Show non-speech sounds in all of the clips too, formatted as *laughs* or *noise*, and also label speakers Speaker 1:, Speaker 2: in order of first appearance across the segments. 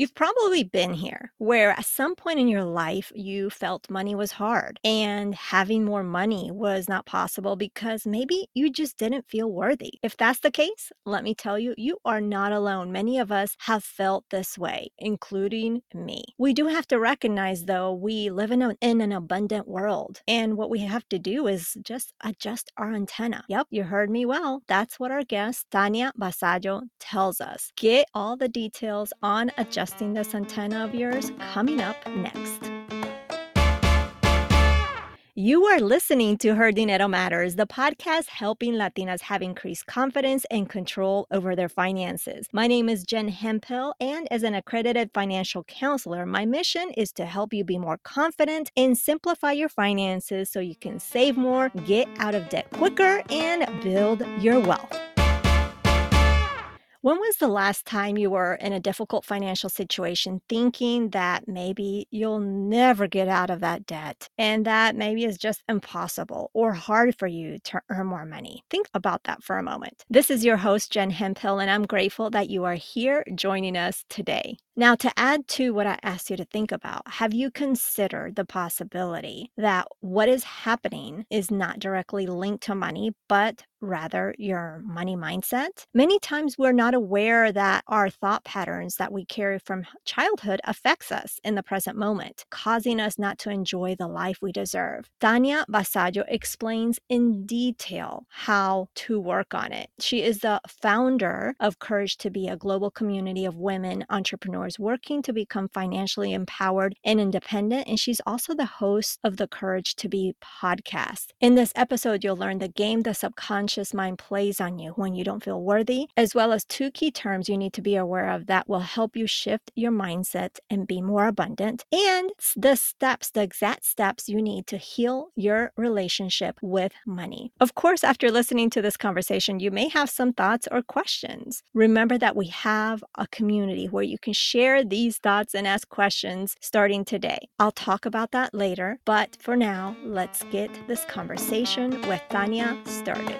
Speaker 1: You've probably been here where at some point in your life you felt money was hard and having more money was not possible because maybe you just didn't feel worthy. If that's the case, let me tell you, you are not alone. Many of us have felt this way, including me. We do have to recognize, though, we live in, a, in an abundant world. And what we have to do is just adjust our antenna. Yep, you heard me well. That's what our guest, Tania Vasallo, tells us. Get all the details on adjusting this antenna of yours coming up next. You are listening to Her Dinero Matters, the podcast helping Latinas have increased confidence and control over their finances. My name is Jen Hemphill, and as an accredited financial counselor, my mission is to help you be more confident and simplify your finances so you can save more, get out of debt quicker, and build your wealth. When was the last time you were in a difficult financial situation thinking that maybe you'll never get out of that debt and that maybe it's just impossible or hard for you to earn more money? Think about that for a moment. This is your host, Jen Hemphill, and I'm grateful that you are here joining us today. Now, to add to what I asked you to think about, have you considered the possibility that what is happening is not directly linked to money, but rather your money mindset. Many times we're not aware that our thought patterns that we carry from childhood affects us in the present moment, causing us not to enjoy the life we deserve. Tania Vasallo explains in detail how to work on it. She is the founder of Courage to Be, a global community of women entrepreneurs working to become financially empowered and independent, and she's also the host of the Courage to Be podcast. In this episode, you'll learn the game the subconscious subconscious mind plays on you when you don't feel worthy, as well as two key terms you need to be aware of that will help you shift your mindset and be more abundant, and the steps, the exact steps you need to heal your relationship with money. Of course, after listening to this conversation, you may have some thoughts or questions. Remember that we have a community where you can share these thoughts and ask questions starting today. I'll talk about that later, but for now, let's get this conversation with Tania started.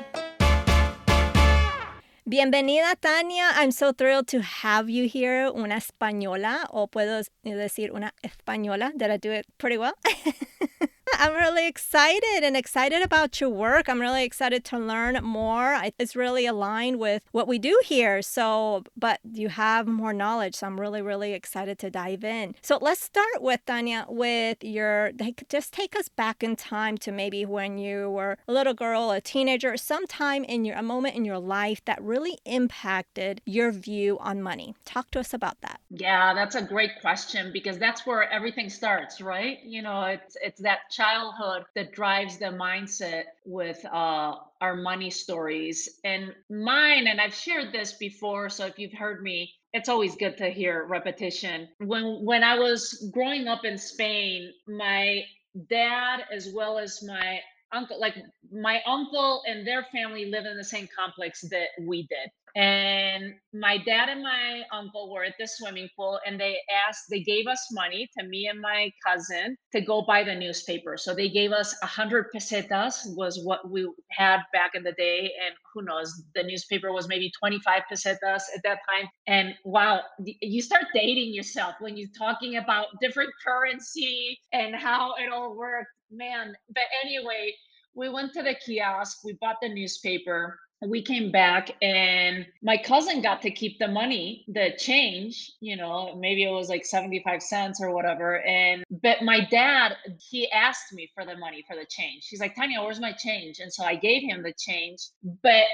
Speaker 1: Bienvenida, Tania. I'm so thrilled to have you here. Una española, o puedo decir una española. Did I do it pretty well? *laughs* *laughs* I'm really excited and excited about your work. I'm really excited to learn more. It's really aligned with what we do here. So, but you have more knowledge. So I'm really, really excited to dive in. So let's start with Tania with your, just take us back in time to maybe when you were a little girl, a teenager, sometime in your, a moment in your life that really impacted your view on money. Talk to us about that.
Speaker 2: Yeah, that's a great question because that's where everything starts, right? You know, it's, it's that childhood that drives the mindset with uh, our money stories. And mine, and I've shared this before, so if you've heard me, it's always good to hear repetition. When when I was growing up in Spain, my dad as well as my uncle like my uncle and their family live in the same complex that we did and my dad and my uncle were at the swimming pool and they asked they gave us money to me and my cousin to go buy the newspaper. So they gave us a hundred pesetas was what we had back in the day and who knows the newspaper was maybe 25 pesetas at that time. And wow you start dating yourself when you're talking about different currency and how it all worked. Man but anyway we went to the kiosk we bought the newspaper we came back and my cousin got to keep the money the change you know maybe it was like 75 cents or whatever and but my dad he asked me for the money for the change. He's like Tania where's my change? And so i gave him the change but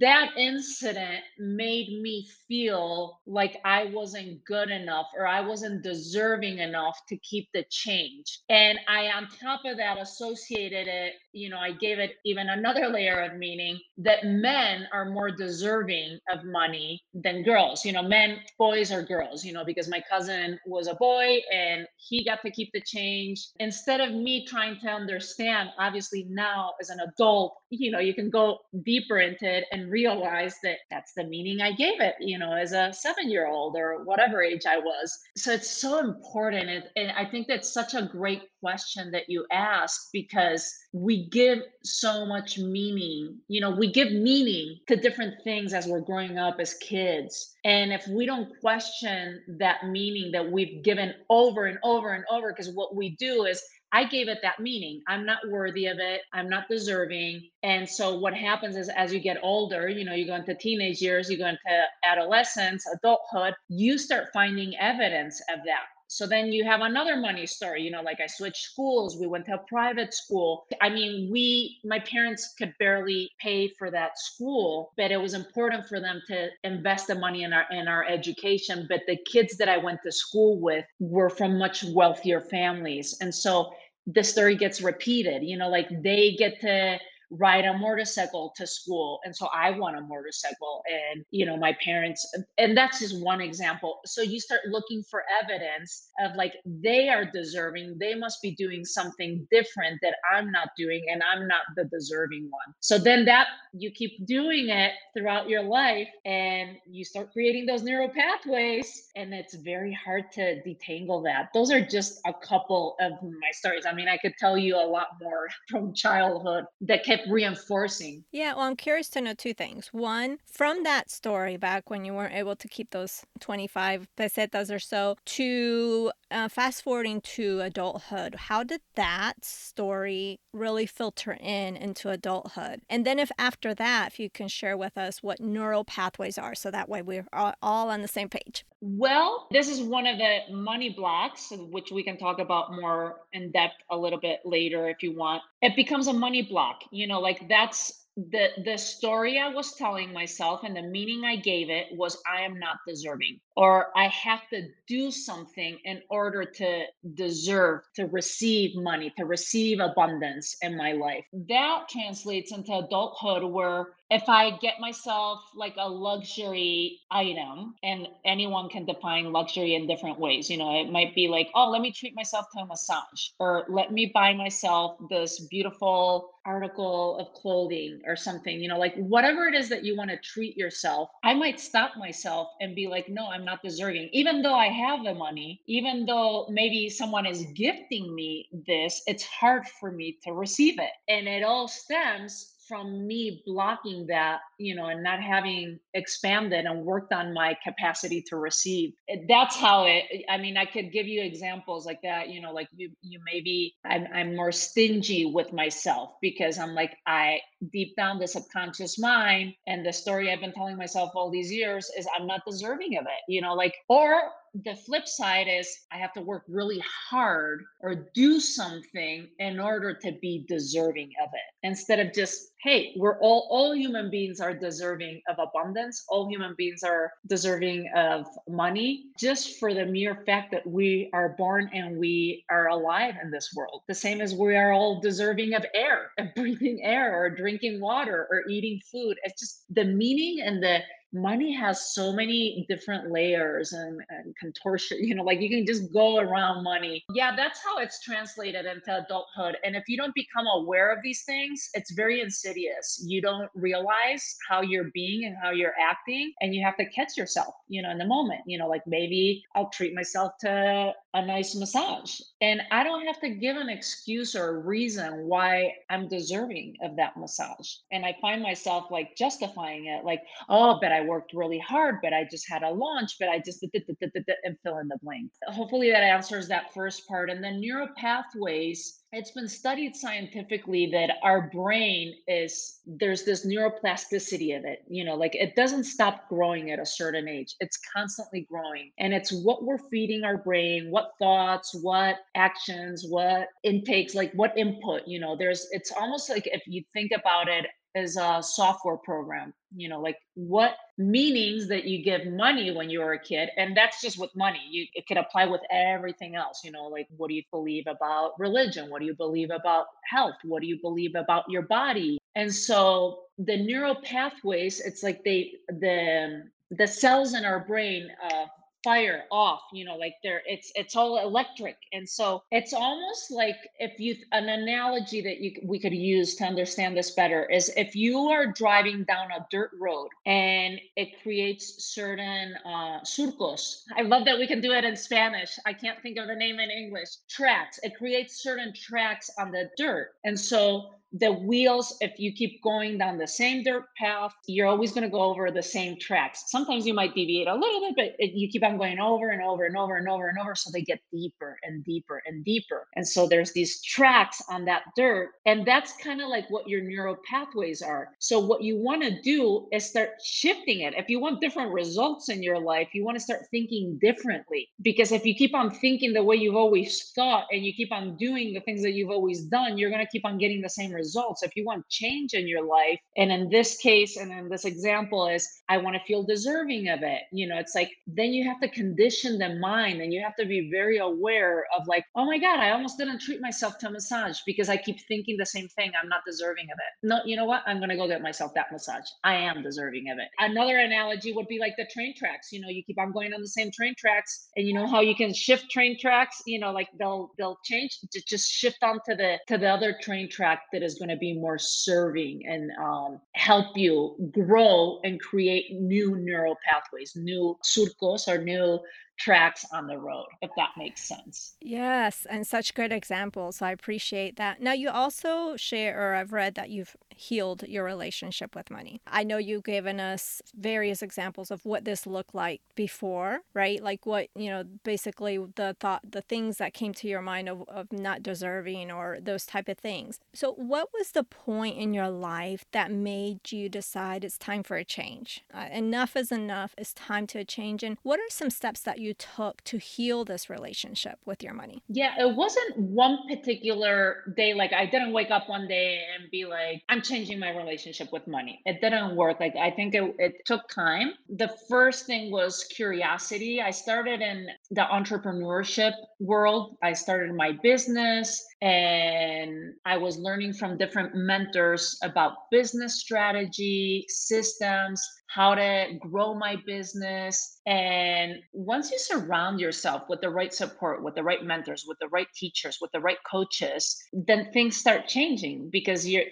Speaker 2: that incident made me feel like i wasn't good enough or i wasn't deserving enough to keep the change. And i on top of that associated it you know i gave it even another layer of meaning that men are more deserving of money than girls. You know, men, boys or girls, you know, because my cousin was a boy and he got to keep the change. Instead of me trying to understand, obviously now as an adult, you know, you can go deeper into it and realize that that's the meaning I gave it, you know, as a seven year old or whatever age I was. So it's so important. And, and I think that's such a great question that you ask because we give so much meaning. You know, we give meaning to different things as we're growing up as kids. And if we don't question that meaning that we've given over and over and over, because what we do is I gave it that meaning. I'm not worthy of it. I'm not deserving. And so what happens is as you get older, you know, you go into teenage years, you go into adolescence, adulthood, you start finding evidence of that so then you have another money story, you know, like I switched schools, we went to a private school. I mean, we, my parents could barely pay for that school, but it was important for them to invest the money in our in our education. But the kids that I went to school with were from much wealthier families. And so the story gets repeated, you know, like they get to ride a motorcycle to school and so i want a motorcycle and you know my parents and that's just one example. So you start looking for evidence of like they are deserving they must be doing something different that i'm not doing and i'm not the deserving one. So then that you keep doing it throughout your life and you start creating those neural pathways and it's very hard to detangle that. Those are just a couple of my stories. I mean i could tell you a lot more *laughs* from childhood that kept reinforcing.
Speaker 1: Yeah, well, I'm curious to know two things. One, from that story back when you weren't able to keep those 25 pesetas or so, to uh, fast forwarding to adulthood, how did that story really filter in into adulthood? And then, if after that, if you can share with us what neural pathways are, so that way we're all, all on the same page.
Speaker 2: Well, this is one of the money blocks, which we can talk about more in depth a little bit later if you want. It becomes a money block. You know, like that's the the story I was telling myself and the meaning I gave it was I am not deserving or I have to do something in order to deserve to receive money to receive abundance in my life. That translates into adulthood where if I get myself like a luxury item and anyone can define luxury in different ways, you know, it might be like, oh, let me treat myself to a massage or let me buy myself this beautiful article of clothing or something, you know, like whatever it is that you want to treat yourself, I might stop myself and be like, no, I'm not deserving. Even though I have the money, even though maybe someone is gifting me this, it's hard for me to receive it. And it all stems from me blocking that, you know, and not having expanded and worked on my capacity to receive. That's how it. I mean, I could give you examples like that. You know, like you, you maybe I'm, I'm more stingy with myself because I'm like I deep down the subconscious mind and the story I've been telling myself all these years is I'm not deserving of it. You know, like or the flip side is I have to work really hard or do something in order to be deserving of it. Instead of just hey we're all all human beings are deserving of abundance. All human beings are deserving of money. Just for the mere fact that we are born and we are alive in this world. The same as we are all deserving of air of *laughs* breathing air or drinking water or eating food. It's just the meaning and the money has so many different layers and, and contortion *laughs* you know like you can just go around money yeah that's how it's translated into adulthood and if you don't become aware of these things it's very insidious you don't realize how you're being and how you're acting and you have to catch yourself you know in the moment you know like maybe i'll treat myself to a nice massage. And I don't have to give an excuse or a reason why I'm deserving of that massage. And I find myself like justifying it, like, oh, but I worked really hard, but I just had a launch, but I just and fill in the blank. Hopefully that answers that first part. And then neural pathways it's been studied scientifically that our brain is there's this neuroplasticity of it you know like it doesn't stop growing at a certain age. It's constantly growing. And it's what we're feeding our brain what thoughts what actions what intakes like what input you know there's it's almost like if you think about it as a software program you know like what meanings that you give money when you were a kid and that's just with money you it could apply with everything else you know like what do you believe about religion? What do you believe about health? What do you believe about your body? And so the neural pathways it's like they the the cells in our brain uh, fire off you know like they're it's it's all electric. And so it's almost like if you an analogy that you we could use to understand this better is if you are driving down a dirt road and it creates certain uh surcos. I love that we can do it in spanish. I can't think of the name in english. Tracks. It creates certain tracks on the dirt. And so the wheels, if you keep going down the same dirt path, you're always going to go over the same tracks. Sometimes you might deviate a little bit, but you keep on going over and over and over and over and over. So they get deeper and deeper and deeper. And so there's these tracks on that dirt. And that's kind of like what your neural pathways are. So what you want to do is start shifting it. If you want different results in your life, you want to start thinking differently. Because if you keep on thinking the way you've always thought and you keep on doing the things that you've always done, you're going to keep on getting the same results. If you want change in your life, and in this case, and in this example, is I want to feel deserving of it. You know, it's like then you have to condition the mind and you have to be very aware of like, oh my God, I almost didn't treat myself to a massage because I keep thinking the same thing. I'm not deserving of it. No, you know what? I'm going to go get myself that massage. I am deserving of it. Another analogy would be like the train tracks. You know, you keep on going on the same train tracks and you know how you can shift train tracks, you know, like they'll they'll change just shift onto the to the other train track that is going to be more serving and um, help you grow and create new neural pathways, new surcos or new tracks on the road, if that makes sense.
Speaker 1: Yes, and such good examples. I appreciate that. Now, you also share, or I've read that you've healed your relationship with money. I know you've given us various examples of what this looked like before, right? Like what, you know, basically the thought, the things that came to your mind of, of not deserving or those type of things. So, what was the point in your life that made you decide it's time for a change? Uh, enough is enough. It's time to change. And what are some steps that you took to heal this relationship with your money?
Speaker 2: Yeah, it wasn't one particular day. Like, I didn't wake up one day and be like, I'm changing my relationship with money. It didn't work. Like, I think it, it took time. The first thing was curiosity. I started in the entrepreneurship world, I started my business and I was learning from different mentors about business strategy, systems, how to grow my business. And once you surround yourself with the right support, with the right mentors, with the right teachers, with the right coaches, then things start changing because you're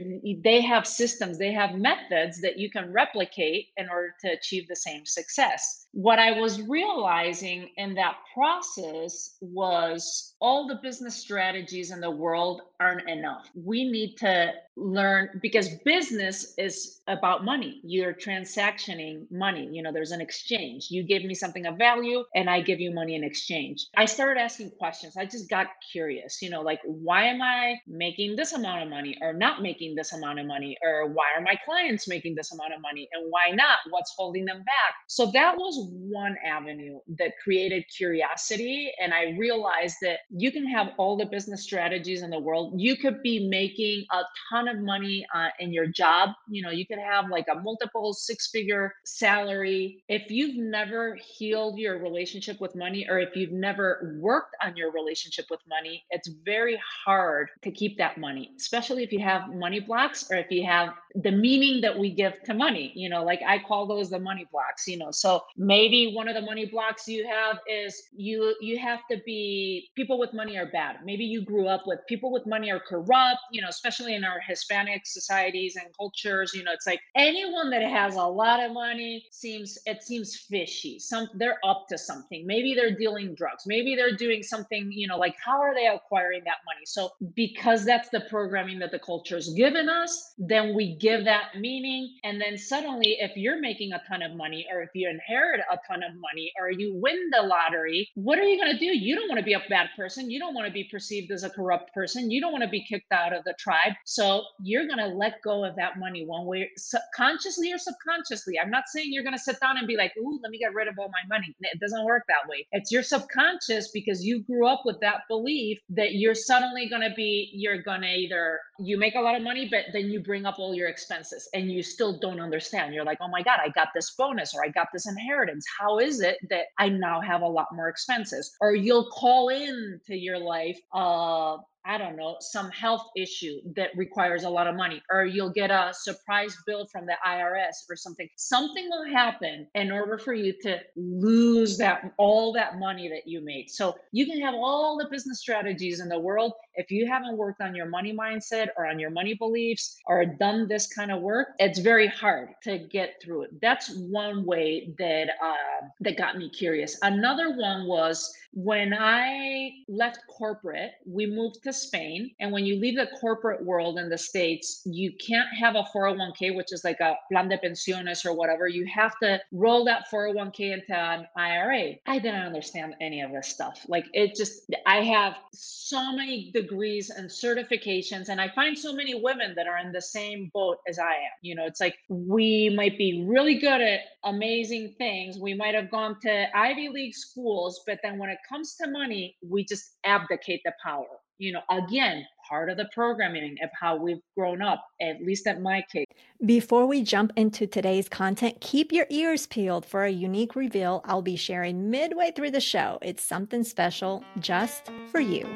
Speaker 2: they have systems, they have methods that you can replicate in order to achieve the same success. What I was realizing in that process was all the business strategies in the world aren't enough. We need to learn because business is about money. You're transactioning money. You know, there's an exchange. You give me something of value and I give you money in exchange. I started asking questions. I just got curious, you know, like why am I making this amount of money or not making this amount of money? Or why are my clients making this amount of money and why not? What's holding them back? So that was one avenue that created curiosity. And I realized that you can have all the business strategies in the world. You could be making a ton of money uh, in your job. You know, you could have like a multiple six figure salary. If you've never healed your relationship with money or if you've never worked on your relationship with money, it's very hard to keep that money, especially if you have money blocks or if you have the meaning that we give to money. You know, like I call those the money blocks, you know. So maybe one of the money blocks you have is you you have to be people with money are bad. Maybe you grew up with people with money are corrupt, you know, especially in our Hispanic societies and cultures, you know, it's like anyone that has a lot of money seems it seems fishy. Some they're up to something. Maybe they're dealing drugs. Maybe they're doing something, you know, like how are they acquiring that money? So because that's the programming that the culture has given us, then we give that meaning and then suddenly if you're making a ton of money or if you inherit a ton of money or you win the lottery, what are you going to do? You don't want to be a bad person. You don't want to be perceived as a corrupt person. You don't want to be kicked out of the tribe. So you're going to let go of that money one way, consciously or subconsciously. I'm not saying you're going to sit down and be like, ooh, let me get rid of all my money. It doesn't work that way. It's your subconscious because you grew up with that belief that you're suddenly going to be, you're going to either, you make a lot of money, but then you bring up all your expenses and you still don't understand. You're like, oh my God, I got this bonus or I got this inheritance. How is it that I now have a lot more expenses? Or you'll call in to your life uh I don't know, some health issue that requires a lot of money, or you'll get a surprise bill from the IRS or something. Something will happen in order for you to lose that all that money that you made. So you can have all the business strategies in the world. If you haven't worked on your money mindset or on your money beliefs or done this kind of work, it's very hard to get through it. That's one way that uh, that got me curious. Another one was when I left corporate, we moved to Spain. And when you leave the corporate world in the States, you can't have a 401k, which is like a plan de pensiones or whatever. You have to roll that 401k into an IRA. I didn't understand any of this stuff. Like it just, I have so many degrees and certifications, and I find so many women that are in the same boat as I am. You know, it's like we might be really good at amazing things. We might have gone to Ivy League schools, but then when it comes to money, we just abdicate the power. You know, again, part of the programming of how we've grown up, at least at my case.
Speaker 1: Before we jump into today's content, keep your ears peeled for a unique reveal I'll be sharing midway through the show. It's something special just for you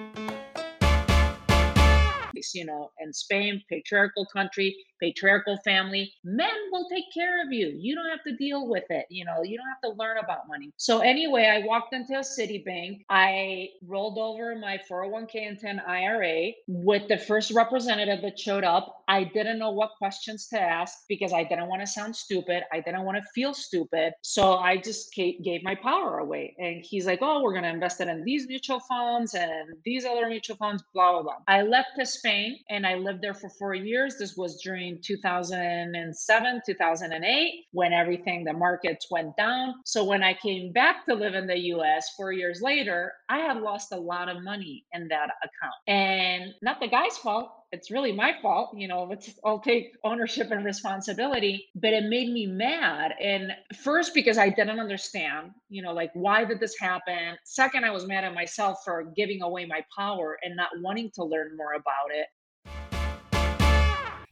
Speaker 2: you know, in Spain, patriarchal country, patriarchal family, men will take care of you. You don't have to deal with it. You know, you don't have to learn about money. So anyway, I walked into a Citibank. I rolled over my 401k and 10 IRA with the first representative that showed up. I didn't know what questions to ask because I didn't want to sound stupid. I didn't want to feel stupid. So I just gave my power away. And he's like, oh, we're going to invest it in these mutual funds and these other mutual funds, blah, blah, blah. I left to Spain and I lived there for four years. This was during 2007, 2008, when everything, the markets went down. So when I came back to live in the US four years later, I had lost a lot of money in that account. And not the guy's fault. It's really my fault, you know, I'll take ownership and responsibility, but it made me mad. And first, because I didn't understand, you know, like, why did this happen? Second, I was mad at myself for giving away my power and not wanting to learn more about it.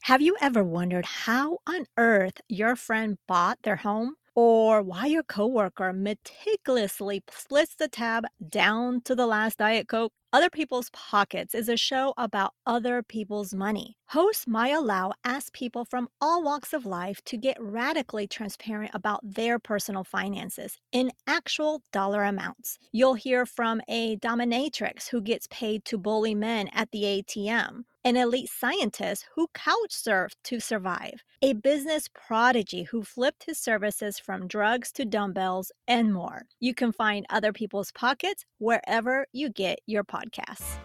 Speaker 1: Have you ever wondered how on earth your friend bought their home? Or why your coworker meticulously splits the tab down to the last Diet Coke? Other People's Pockets is a show about other people's money. Host Maya Lau asks people from all walks of life to get radically transparent about their personal finances in actual dollar amounts. You'll hear from a dominatrix who gets paid to bully men at the ATM an elite scientist who couch surfed to survive, a business prodigy who flipped his services from drugs to dumbbells, and more. You can find Other People's Pockets wherever you get your podcasts.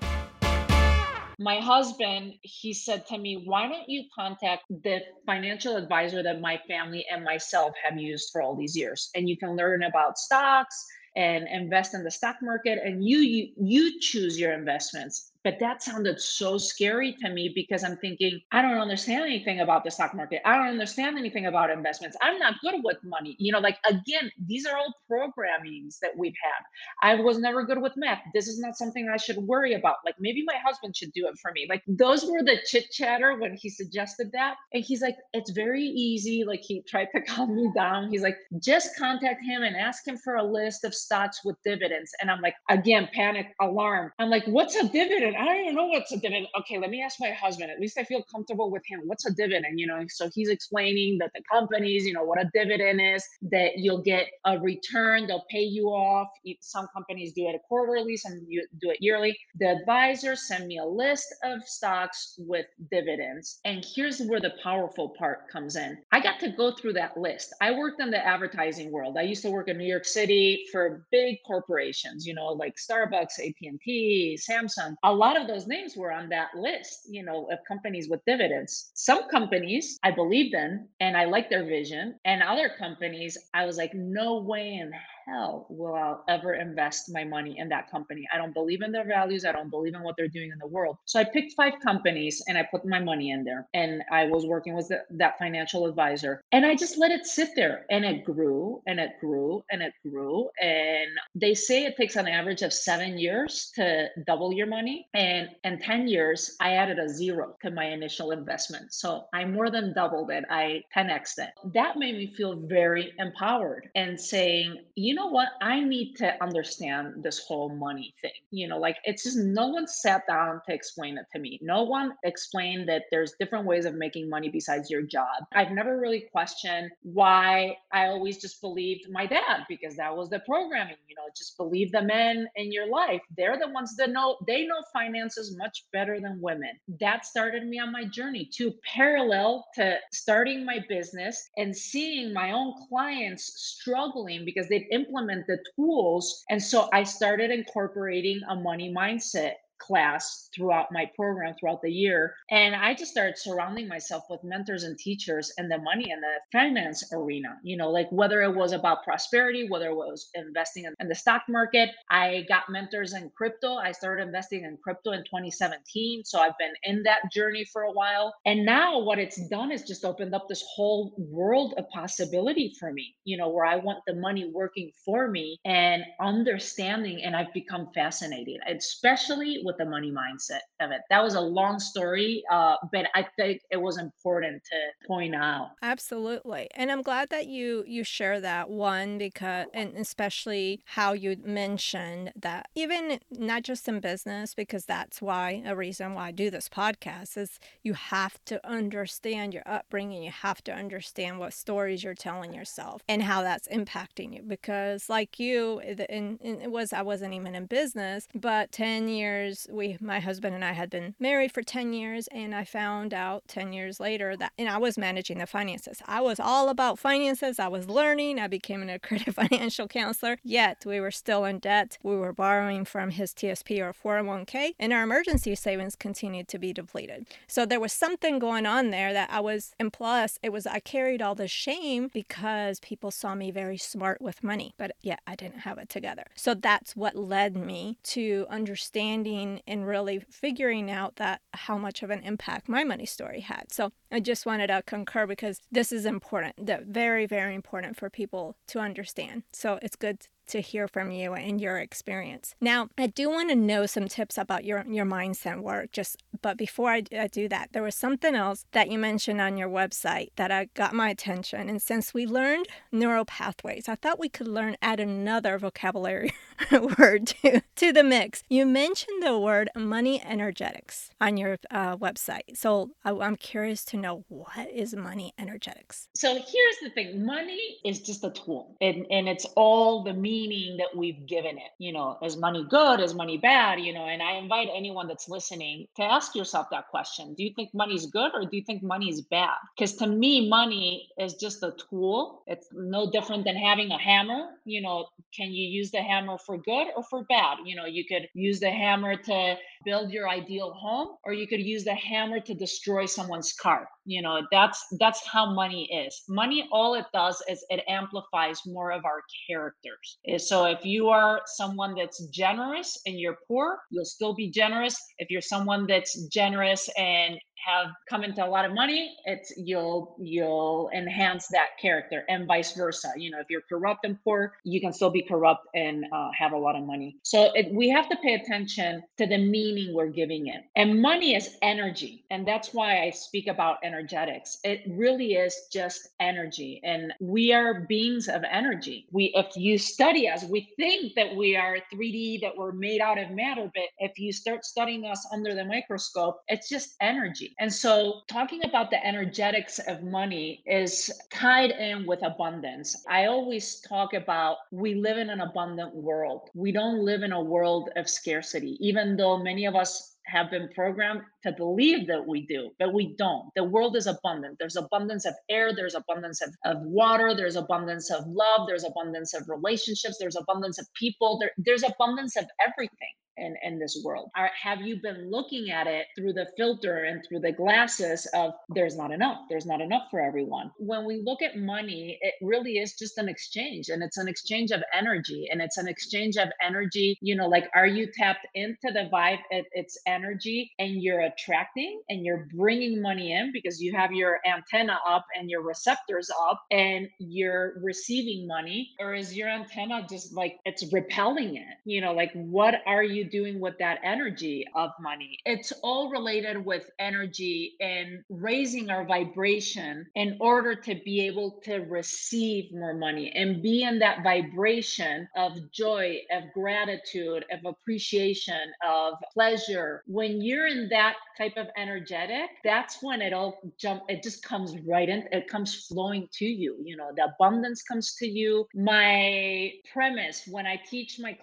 Speaker 2: My husband, he said to me, Why don't you contact the financial advisor that my family and myself have used for all these years? And you can learn about stocks and invest in the stock market and you you, you choose your investments but that sounded so scary to me because I'm thinking, I don't understand anything about the stock market. I don't understand anything about investments. I'm not good with money. You know, like again, these are all programmings that we've had. I was never good with math. This is not something I should worry about. Like maybe my husband should do it for me. Like those were the chit chatter when he suggested that. And he's like, it's very easy. Like he tried to *laughs* calm me down. He's like, just contact him and ask him for a list of stocks with dividends. And I'm like, again, panic alarm. I'm like, what's a dividend? Dividend? I don't even know what's a dividend. Okay, let me ask my husband. At least I feel comfortable with him. What's a dividend? You know, so he's explaining that the companies, you know, what a dividend is, that you'll get a return, they'll pay you off. Some companies do it quarterly, some you do it yearly. The advisor sent me a list of stocks with dividends. And here's where the powerful part comes in. I got to go through that list. I worked in the advertising world. I used to work in New York City for big corporations, you know, like Starbucks, AT&T, Samsung. A lot of those names were on that list, you know, of companies with dividends. Some companies I believed in and I liked their vision, and other companies I was like, no way in hell will I ever invest my money in that company. I don't believe in their values. I don't believe in what they're doing in the world. So I picked five companies and I put my money in there. And I was working with the, that financial advisor. And I just let it sit there. And it grew and it grew and it grew. And they say it takes an average of seven years to double your money. And in 10 years, I added a zero to my initial investment. So I more than doubled it. I 10xed it. That made me feel very empowered and saying, you know what? I need to understand this whole money thing. You know, like it's just no one sat down to explain it to me. No one explained that there's different ways of making money besides your job. I've never really questioned why I always just believed my dad because that was the programming, you know, just believe the men in your life. They're the ones that know, they know finances much better than women. That started me on my journey to parallel to starting my business and seeing my own clients struggling because they've implement the tools. And so I started incorporating a money mindset class throughout my program throughout the year. And I just started surrounding myself with mentors and teachers in the money and the finance arena, you know, like whether it was about prosperity, whether it was investing in, in the stock market. I got mentors in crypto. I started investing in crypto in 2017. So I've been in that journey for a while. And now what it's done is just opened up this whole world of possibility for me, you know, where I want the money working for me and understanding. And I've become fascinated, especially with the money mindset of it. That was a long story, uh, but I think it was important to point out.
Speaker 1: Absolutely. And I'm glad that you you share that one because and especially how you mentioned that even not just in business because that's why a reason why I do this podcast is you have to understand your upbringing, you have to understand what stories you're telling yourself and how that's impacting you because like you and, it was I wasn't even in business, but 10 years we my husband and I had been married for 10 years and I found out 10 years later that and I was managing the finances. I was all about finances. I was learning. I became an accredited *laughs* financial counselor. Yet we were still in debt. We were borrowing from his TSP or 401k and our emergency savings continued to be depleted. So there was something going on there that I was and plus it was I carried all the shame because people saw me very smart with money, but yet I didn't have it together. So that's what led me to understanding and really figuring out that how much of an impact my money story had. So I just wanted to concur because this is important, that very, very important for people to understand. So it's good to hear from you and your experience. Now, I do want to know some tips about your, your mindset work. Just but before I, I do that, there was something else that you mentioned on your website that I got my attention. And since we learned neural pathways, I thought we could learn add another vocabulary *laughs* word to, to the mix. You mentioned the word money energetics on your uh, website. So I, I'm curious to know what is money energetics?
Speaker 2: So here's the thing money is just a tool, and, and it's all the meaning meaning that we've given it. You know, is money good? Is money bad? You know, and I invite anyone that's listening to ask yourself that question. Do you think money is good or do you think money is bad? Because to me, money is just a tool. It's no different than having a hammer. You know, can you use the hammer for good or for bad? You know, you could use the hammer to build your ideal home or you could use the hammer to destroy someone's car you know that's that's how money is. Money all it does is it amplifies more of our characters. Eh, so if you are someone that's generous and you're poor you'll still be generous. If you're someone that's generous and have come into a lot of money it's you'll you'll enhance that character and vice versa. You know if you're corrupt and poor you can still be corrupt and uh, have a lot of money. So it, we have to pay attention to the meaning we're giving it. And money is energy and that's why i speak about energetics. It really is just energy and we are beings of energy. We if you study us we think that we are 3d that we're made out of matter but if you start studying us under the microscope it's just energy and so, talking about the energetics of money is tied in with abundance. I always talk about we live in an abundant world. We don't live in a world of scarcity, even though many of us have been programmed to believe that we do, but we don't. The world is abundant. There's abundance of air, there's abundance of, of water, there's abundance of love, there's abundance of relationships, there's abundance of people, there, there's abundance of everything in, in this world? Have you been looking at it through the filter and through the glasses of there's not enough, there's not enough for everyone? When we look at money, it really is just an exchange and it's an exchange of energy and it's an exchange of energy. You know, like, are you tapped into the vibe? It, it's energy and you're attracting and you're bringing money in because you have your antenna up and your receptors up and you're receiving money? Or is your antenna just like it's repelling it? You know, like, what are you doing with that energy of money? It's all related with energy and raising our vibration in order to be able to receive more money and be in that vibration of joy, of gratitude, of appreciation, of pleasure. When you're in that type of energetic, that's when it all jump, it just comes right in, it comes flowing to you. You know, the abundance comes to you. My premise when I teach my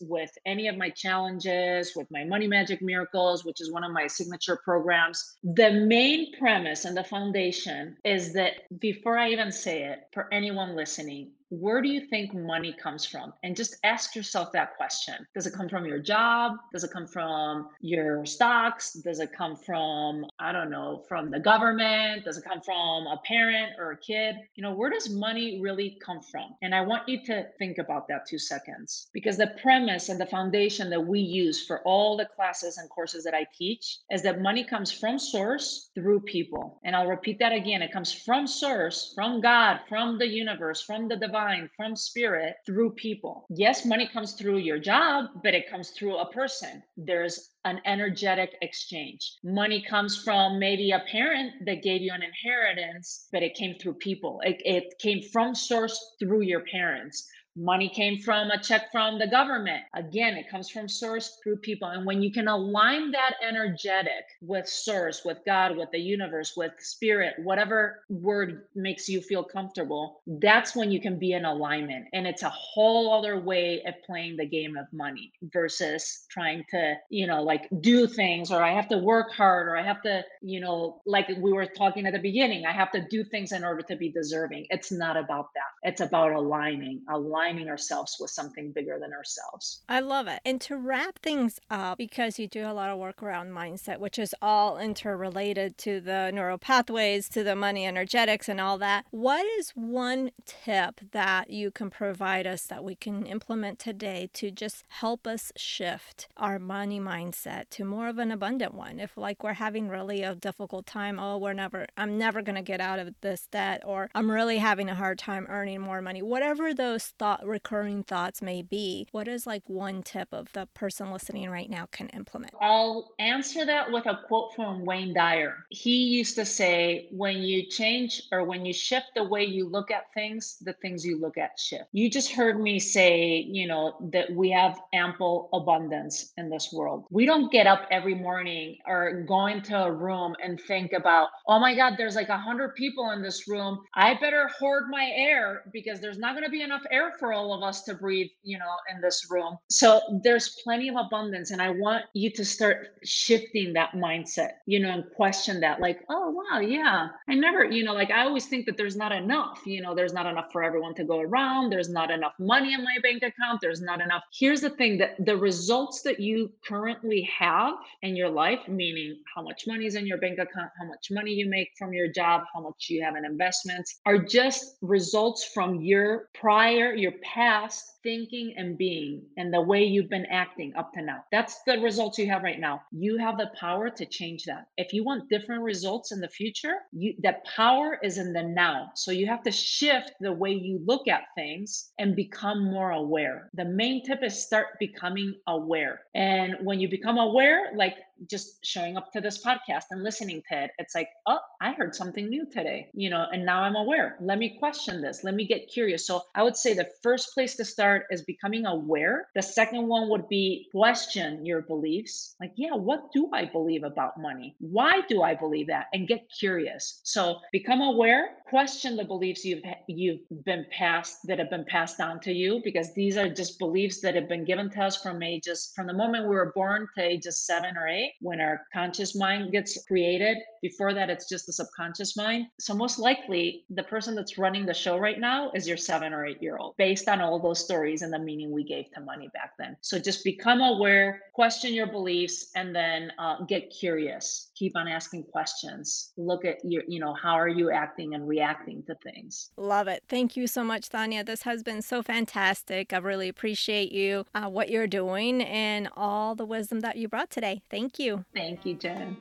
Speaker 2: with any of my challenges with my Money Magic Miracles, which is one of my signature programs. The main premise and the foundation is that before I even say it, for anyone listening, where do you think money comes from? And just ask yourself that question. Does it come from your job? Does it come from your stocks? Does it come from, I don't know, from the government? Does it come from a parent or a kid? You know, where does money really come from? And I want you to think about that two seconds because the premise and the foundation that we use for all the classes and courses that I teach is that money comes from source through people. And I'll repeat that again. It comes from source, from God, from the universe, from the divine, from spirit through people. Yes, money comes through your job, but it comes through a person. There's an energetic exchange. Money comes from maybe a parent that gave you an inheritance, but it came through people. It, it came from source through your parents money came from a check from the government. Again it comes from source through people. And when you can align that energetic with source with god with the universe with spirit whatever word makes you feel comfortable that's when you can be in alignment. And it's a whole other way of playing the game of money versus trying to you know like do things or i have to work hard or i have to you know like we were talking at the beginning i have to do things in order to be deserving. It's not about that. It's about aligning. Aligning aligning ourselves with something bigger than ourselves.
Speaker 1: I love it. And to wrap things up, because you do a lot of work around mindset, which is all interrelated to the neural pathways, to the money energetics, and all that, what is one tip that you can provide us that we can implement today to just help us shift our money mindset to more of an abundant one? If, like, we're having really a difficult time, oh, we're never, I'm never going to get out of this debt, or I'm really having a hard time earning more money, whatever those thoughts thought recurring thoughts may be what is like one tip of the person listening right now can implement?
Speaker 2: I'll answer that with a quote from wayne dyer. He used to say when you change or when you shift the way you look at things the things you look at shift. You just heard me say you know that we have ample abundance in this world. We don't get up every morning or go into a room and think about oh my god there's like a hundred people in this room. I better hoard my air because there's not going to be enough air for for all of us to breathe, you know, in this room. So there's plenty of abundance. And I want you to start shifting that mindset, you know, and question that like, oh, wow, yeah, I never, you know, like I always think that there's not enough, you know, there's not enough for everyone to go around. There's not enough money in my bank account. There's not enough. Here's the thing that the results that you currently have in your life, meaning how much money is in your bank account, how much money you make from your job, how much you have in investments, are just results from your prior, your past thinking and being and the way you've been acting up to now. That's the results you have right now. You have the power to change that. If you want different results in the future, you that power is in the now. So you have to shift the way you look at things and become more aware. The main tip is start becoming aware. And when you become aware, like just showing up to this podcast and listening to it, it's like, oh, I heard something new today, you know, and now I'm aware. Let me question this. Let me get curious. So I would say the first place to start is becoming aware. The second one would be question your beliefs. Like, yeah, what do I believe about money? Why do I believe that? And get curious. So become aware, question the beliefs you've you've been passed that have been passed down to you because these are just beliefs that have been given to us from ages from the moment we were born to ages 7 or 8 when our conscious mind gets created. Before that, it's just the subconscious mind. So, most likely, the person that's running the show right now is your seven or eight year old, based on all those stories and the meaning we gave to money back then. So, just become aware, question your beliefs, and then uh, get curious. Keep on asking questions. Look at your, you know, how are you acting and reacting to things.
Speaker 1: Love it. Thank you so much, Tania. This has been so fantastic. I really appreciate you, uh, what you're doing, and all the wisdom that you brought today. Thank Thank you.
Speaker 2: Thank you, Jen.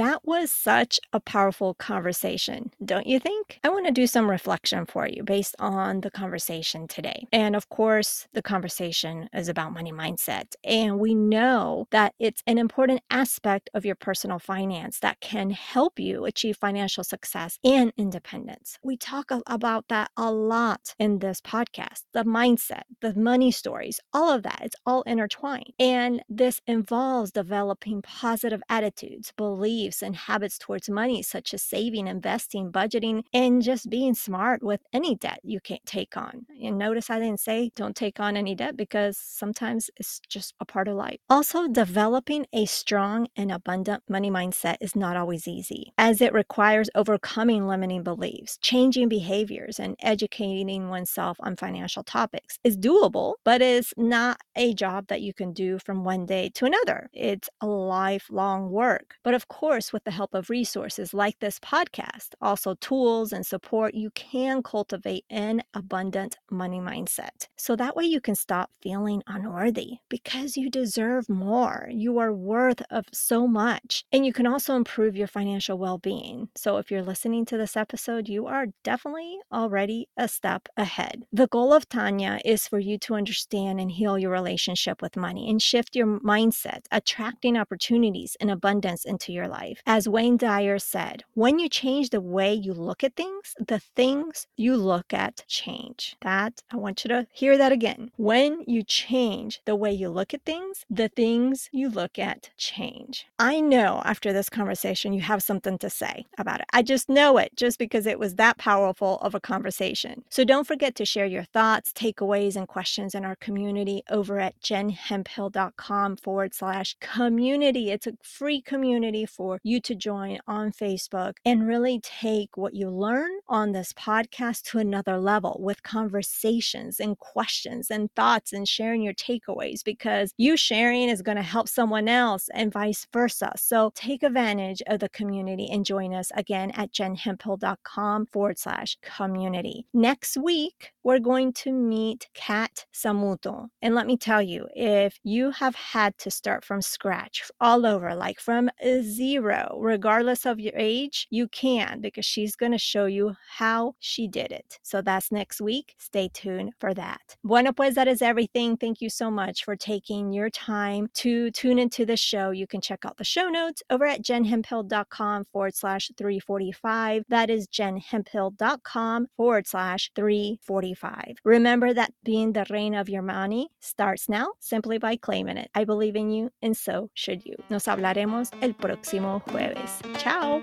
Speaker 1: That was such a powerful conversation, don't you think? I want to do some reflection for you based on the conversation today. And of course, the conversation is about money mindset. And we know that it's an important aspect of your personal finance that can help you achieve financial success and independence. We talk about that a lot in this podcast the mindset, the money stories, all of that. It's all intertwined. And this involves developing positive attitudes, beliefs, beliefs and habits towards money, such as saving, investing, budgeting, and just being smart with any debt you can't take on. And notice I didn't say don't take on any debt because sometimes it's just a part of life. Also, developing a strong and abundant money mindset is not always easy, as it requires overcoming limiting beliefs, changing behaviors, and educating oneself on financial topics. It's doable, but it's not a job that you can do from one day to another. It's a lifelong work. But of course, with the help of resources like this podcast, also tools and support, you can cultivate an abundant money mindset. So that way you can stop feeling unworthy because you deserve more. You are worth of so much. And you can also improve your financial well-being. So if you're listening to this episode, you are definitely already a step ahead. The goal of Tania is for you to understand and heal your relationship with money and shift your mindset, attracting opportunities and abundance into your life. As Wayne Dyer said, when you change the way you look at things, the things you look at change. That, I want you to hear that again. When you change the way you look at things, the things you look at change. I know after this conversation, you have something to say about it. I just know it just because it was that powerful of a conversation. So don't forget to share your thoughts, takeaways, and questions in our community over at jenhemphill.com forward slash community. It's a free community for you to join on Facebook and really take what you learn on this podcast to another level with conversations and questions and thoughts and sharing your takeaways because you sharing is going to help someone else and vice versa. So take advantage of the community and join us again at jenhemphill.com forward slash community. Next week, we're going to meet Kat Samuto. And let me tell you, if you have had to start from scratch all over, like from zero, regardless of your age, you can because she's going to show you how she did it. So that's next week. Stay tuned for that. Bueno, pues that is everything. Thank you so much for taking your time to tune into the show. You can check out the show notes over at jenhemphill.com forward slash 345. That is jenhemphill.com forward slash 345. Remember that being the reina of your money starts now simply by claiming it. I believe in you and so should you. Nos hablaremos el próximo jueves. Chao.